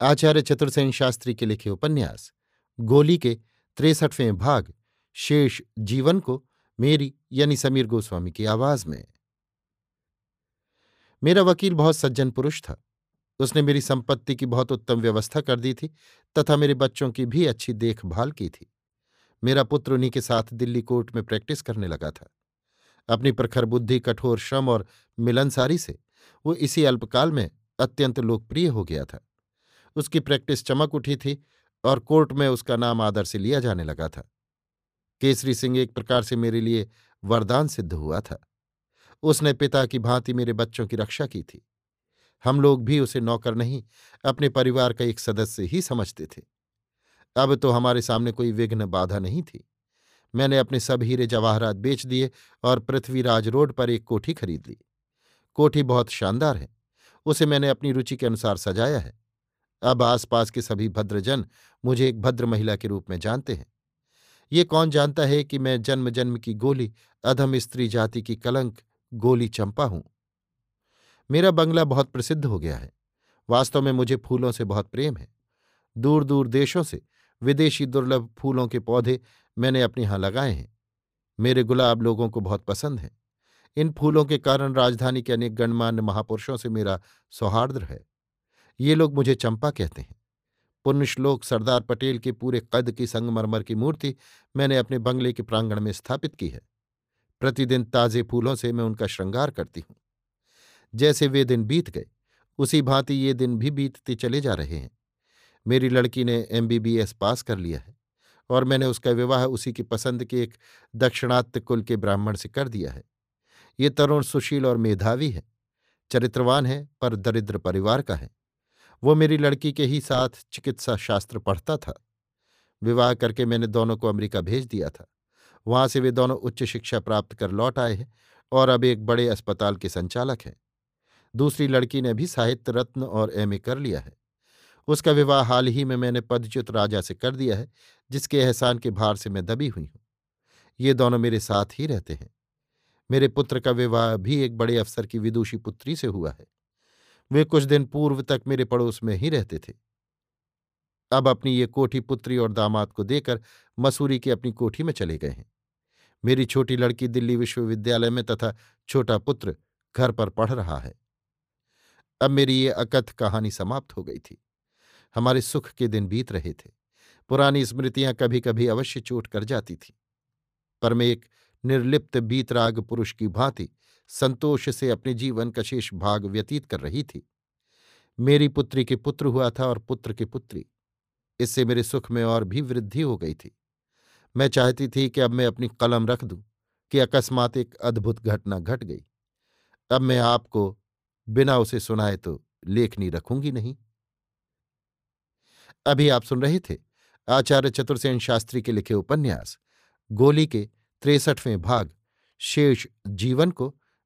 आचार्य चतुर्सेन शास्त्री के लिखे उपन्यास, गोली के तिरसठवें भाग, शेष जीवन को मेरी यानी समीर गोस्वामी की आवाज़ में। मेरा वकील बहुत सज्जन पुरुष था। उसने मेरी संपत्ति की बहुत उत्तम व्यवस्था कर दी थी तथा मेरे बच्चों की भी अच्छी देखभाल की थी। मेरा पुत्र उन्हीं के साथ दिल्ली कोर्ट में प्रैक्टिस करने लगा था। अपनी प्रखर बुद्धि, कठोर श्रम और मिलनसारी से वो इसी अल्पकाल में अत्यंत लोकप्रिय हो गया था। उसकी प्रैक्टिस चमक उठी थी और कोर्ट में उसका नाम आदर से लिया जाने लगा था। केसरी सिंह एक प्रकार से मेरे लिए वरदान सिद्ध हुआ था। उसने पिता की भांति मेरे बच्चों की रक्षा की थी। हम लोग भी उसे नौकर नहीं, अपने परिवार का एक सदस्य ही समझते थे। अब तो हमारे सामने कोई विघ्न बाधा नहीं थी। मैंने अपने सब हीरे जवाहरात बेच दिए और पृथ्वीराज रोड पर एक कोठी खरीद ली। कोठी बहुत शानदार है। उसे मैंने अपनी रुचि के अनुसार सजाया है। अब आसपास के सभी भद्रजन मुझे एक भद्र महिला के रूप में जानते हैं। ये कौन जानता है कि मैं जन्म जन्म की गोली, अधम स्त्री जाति की कलंक, गोली चंपा हूँ? मेरा बंगला बहुत प्रसिद्ध हो गया है। वास्तव में मुझे फूलों से बहुत प्रेम है। दूर दूर देशों से विदेशी दुर्लभ फूलों के पौधे मैंने अपने यहाँ लगाए हैं। मेरे गुलाब लोगों को बहुत पसंद है। इन फूलों के कारण राजधानी के अनेक गणमान्य महापुरुषों से मेरा सौहार्द है। ये लोग मुझे चंपा कहते हैं। पुण्यश्लोक सरदार पटेल के पूरे कद की संगमरमर की मूर्ति मैंने अपने बंगले के प्रांगण में स्थापित की है। प्रतिदिन ताजे फूलों से मैं उनका श्रृंगार करती हूँ। जैसे वे दिन बीत गए, उसी भांति ये दिन भी बीतते चले जा रहे हैं। मेरी लड़की ने एमबीबीएस पास कर लिया है और मैंने उसका विवाह उसी की पसंद के एक दक्षिणात्य कुल के ब्राह्मण से कर दिया है। ये तरुण सुशील और मेधावी है, चरित्रवान है, पर दरिद्र परिवार का है। वो मेरी लड़की के ही साथ चिकित्सा शास्त्र पढ़ता था। विवाह करके मैंने दोनों को अमेरिका भेज दिया था। वहाँ से वे दोनों उच्च शिक्षा प्राप्त कर लौट आए हैं और अब एक बड़े अस्पताल के संचालक हैं। दूसरी लड़की ने भी साहित्य रत्न और एमए कर लिया है। उसका विवाह हाल ही में मैंने पदच्युत राजा से कर दिया है, जिसके एहसान के भार से मैं दबी हुई हूँ। ये दोनों मेरे साथ ही रहते हैं। मेरे पुत्र का विवाह भी एक बड़े अफसर की विदुषी पुत्री से हुआ है। वे कुछ दिन पूर्व तक मेरे पड़ोस में ही रहते थे। अब अपनी ये कोठी पुत्री और दामाद को देकर मसूरी की अपनी कोठी में चले गए हैं। मेरी छोटी लड़की दिल्ली विश्वविद्यालय में तथा छोटा पुत्र घर पर पढ़ रहा है। अब मेरी ये अकथ कहानी समाप्त हो गई थी। हमारे सुख के दिन बीत रहे थे। पुरानी स्मृतियाँ कभी कभी अवश्य चोट कर जाती थी। पर मैं एक निर्लिप्त बीतराग पुरुष की भांति संतोष से अपने जीवन का शेष भाग व्यतीत कर रही थी। मेरी पुत्री के पुत्र हुआ था और पुत्र की पुत्री। इससे मेरे सुख में और भी वृद्धि हो गई थी। मैं चाहती थी कि अब मैं अपनी कलम रख दूँ कि अकस्मात एक अद्भुत घटना घट गई। अब मैं आपको बिना उसे सुनाए तो लेखनी रखूँगी नहीं। अभी आप सुन रहे थे आचार्य चतुर्सेन शास्त्री के लिखे उपन्यास, गोली के तिरसठवें भाग, शेष जीवन को